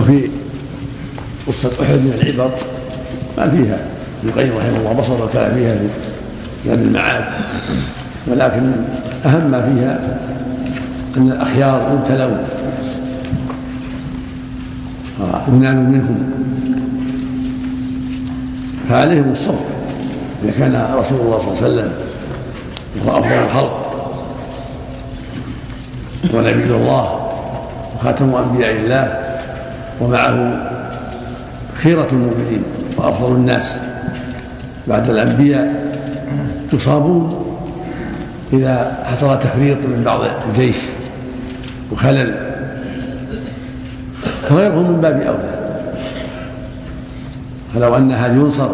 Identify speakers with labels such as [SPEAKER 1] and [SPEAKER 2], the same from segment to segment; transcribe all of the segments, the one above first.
[SPEAKER 1] وفي قصة أحد من العبر ما فيها ابن القيم رحمه الله بصر الكلام فيها في كتاب المعاد. ولكن أهم ما فيها أن الأخيار يبتلون وينال منهم. فعليهم الصبر. إذا كان رسول الله صلى الله عليه وسلم وهو أفضل الخلق ونبي الله وخاتم أنبياء الله ومعه خيرة المؤمنين وأفضل الناس. بعد الأنبياء يصابون إذا حصل تفريط من بعض الجيش وخلل فغيرهم من باب أولى. فلو أن هذا ينصر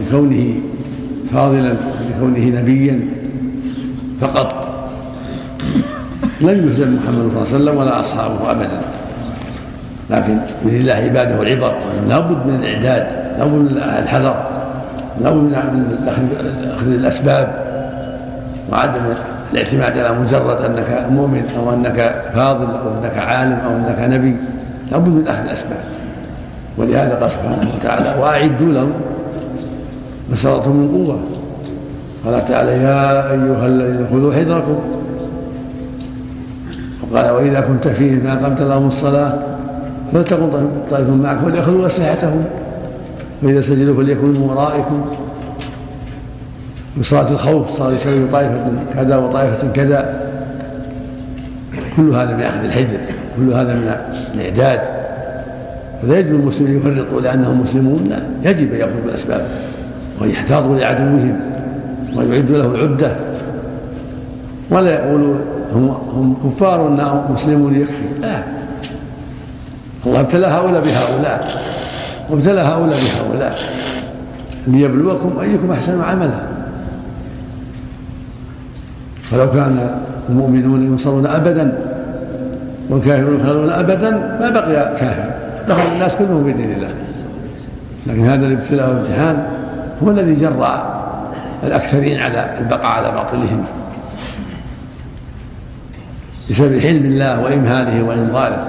[SPEAKER 1] لكونه فاضلا لكونه نبيا فقط لن يهزم محمد صلى الله عليه وسلم ولا أصحابه أبدا. لكن لله عباده العبر لا بد من الإعداد لا بد من الحذر لا بد من أخذ الأسباب وعدم الاعتماد على مجرد أنك مؤمن أو أنك فاضل أو أنك عالم أو أنك نبي. لابد من أخذ الأسباب. ولهذا قال سبحانه وتعالى وأعدوا لهم ما استطعتم من قوة. قال تعالى يا أيها الذين خذوا حذركم. وقال وإذا كنت فيهم فاقمت لهم الصلاة فلتكن طائفه معك وليأخذوا أسلحتهم فاذا سجدوا فليكونوا من ورائكم. بصلاة الخوف صار يسوي طائفة كذا وطائفة كذا. كل هذا من أخذ الحجر كل هذا من الإعداد. فلا يجب المسلم أن يفرطوا لأنهم مسلمون لا يجب أن يأخذوا بالأسباب وأن يحتاطوا لعدوهم وأن يعدوا له العدة. ولا يقولوا هم هم كفار مسلمون يكفي. لا. الله ابتلى هؤلاء بهؤلاء. وابتلى هؤلاء بهؤلاء. ليبلوكم أيكم أحسن عملا. فلو كان المؤمنون ينصرون ابدا والكافرون يخذلون ابدا ما بقي كافر. دخل الناس كلهم في دين الله. لكن هذا الابتلاء والامتحان هو الذي جرى الأكثرين على البقاء على باطلهم. بسبب حلم الله وإمهاله وإنظاره.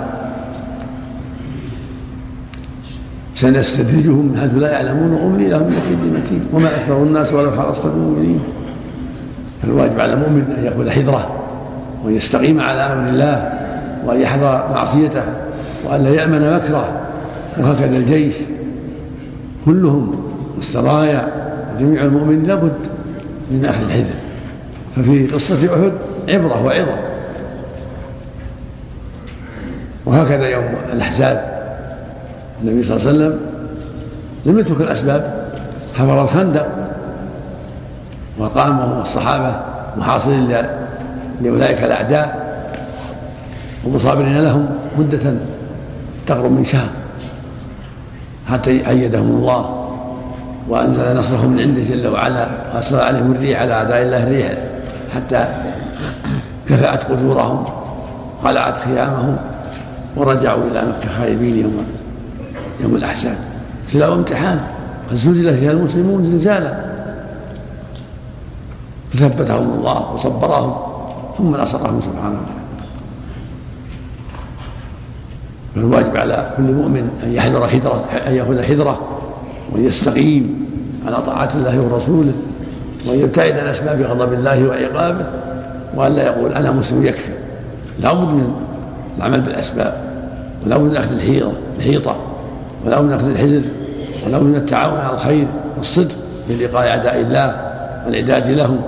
[SPEAKER 1] سنستدرجهم من حيث لا يعلمون واملي لهم من متين. وما أكثر الناس ولو حرصت بمؤمنين فالواجب على المؤمن أن يكون حذره وأن يستقيم على أمر الله وأن يحذر معصيته وأن لا يأمن مكره. وهكذا الجيش كلهم والسرايا جميع المؤمنين لابد من أخذ الحذر. ففي قصة أحد عبرة وعظة وهكذا يوم الأحزاب. النبي صلى الله عليه وسلم لم يترك الأسباب حفر الخندق وقام الصحابة محاصرين لأولئك الأعداء ومصابرين لهم مدة تقرب من شهر حتى أيدهم الله وأنزل نصرهم من عنده جل وعلا وأسرى عليهم الريح على أعداء الله الريح حتى كفأت قدورهم قلعت خيامهم ورجعوا إلى مكة خائبين يوم يوم الأحزاب. ابتلاء وامتحان قد زلزل فيها المسلمون زلزالا. فثبتهم الله وصبرهم ثم نصرهم سبحانه وتعالى. فالواجب على كل مؤمن أن يحذر حذره أن يأخذ حذرة وأن يستقيم على طاعة الله ورسوله وأن يبتعد عن أسباب غضب الله وعقابه وأن لا يقول أنا مسلم يكفي. لا بد من العمل بالأسباب ولا بد من الحيطه الحيطة. بد من أخذ الحذر ولا بد من التعاون على الخير والصدق في لقاء أعداء الله والاعداد لهم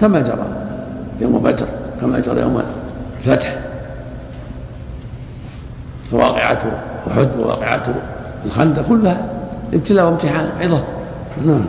[SPEAKER 1] كما جرى يوم بدر كما جرى يوم الفتح. فواقعة أحد وواقعة الخندق كلها ابتلاء وامتحان عظة. نعم.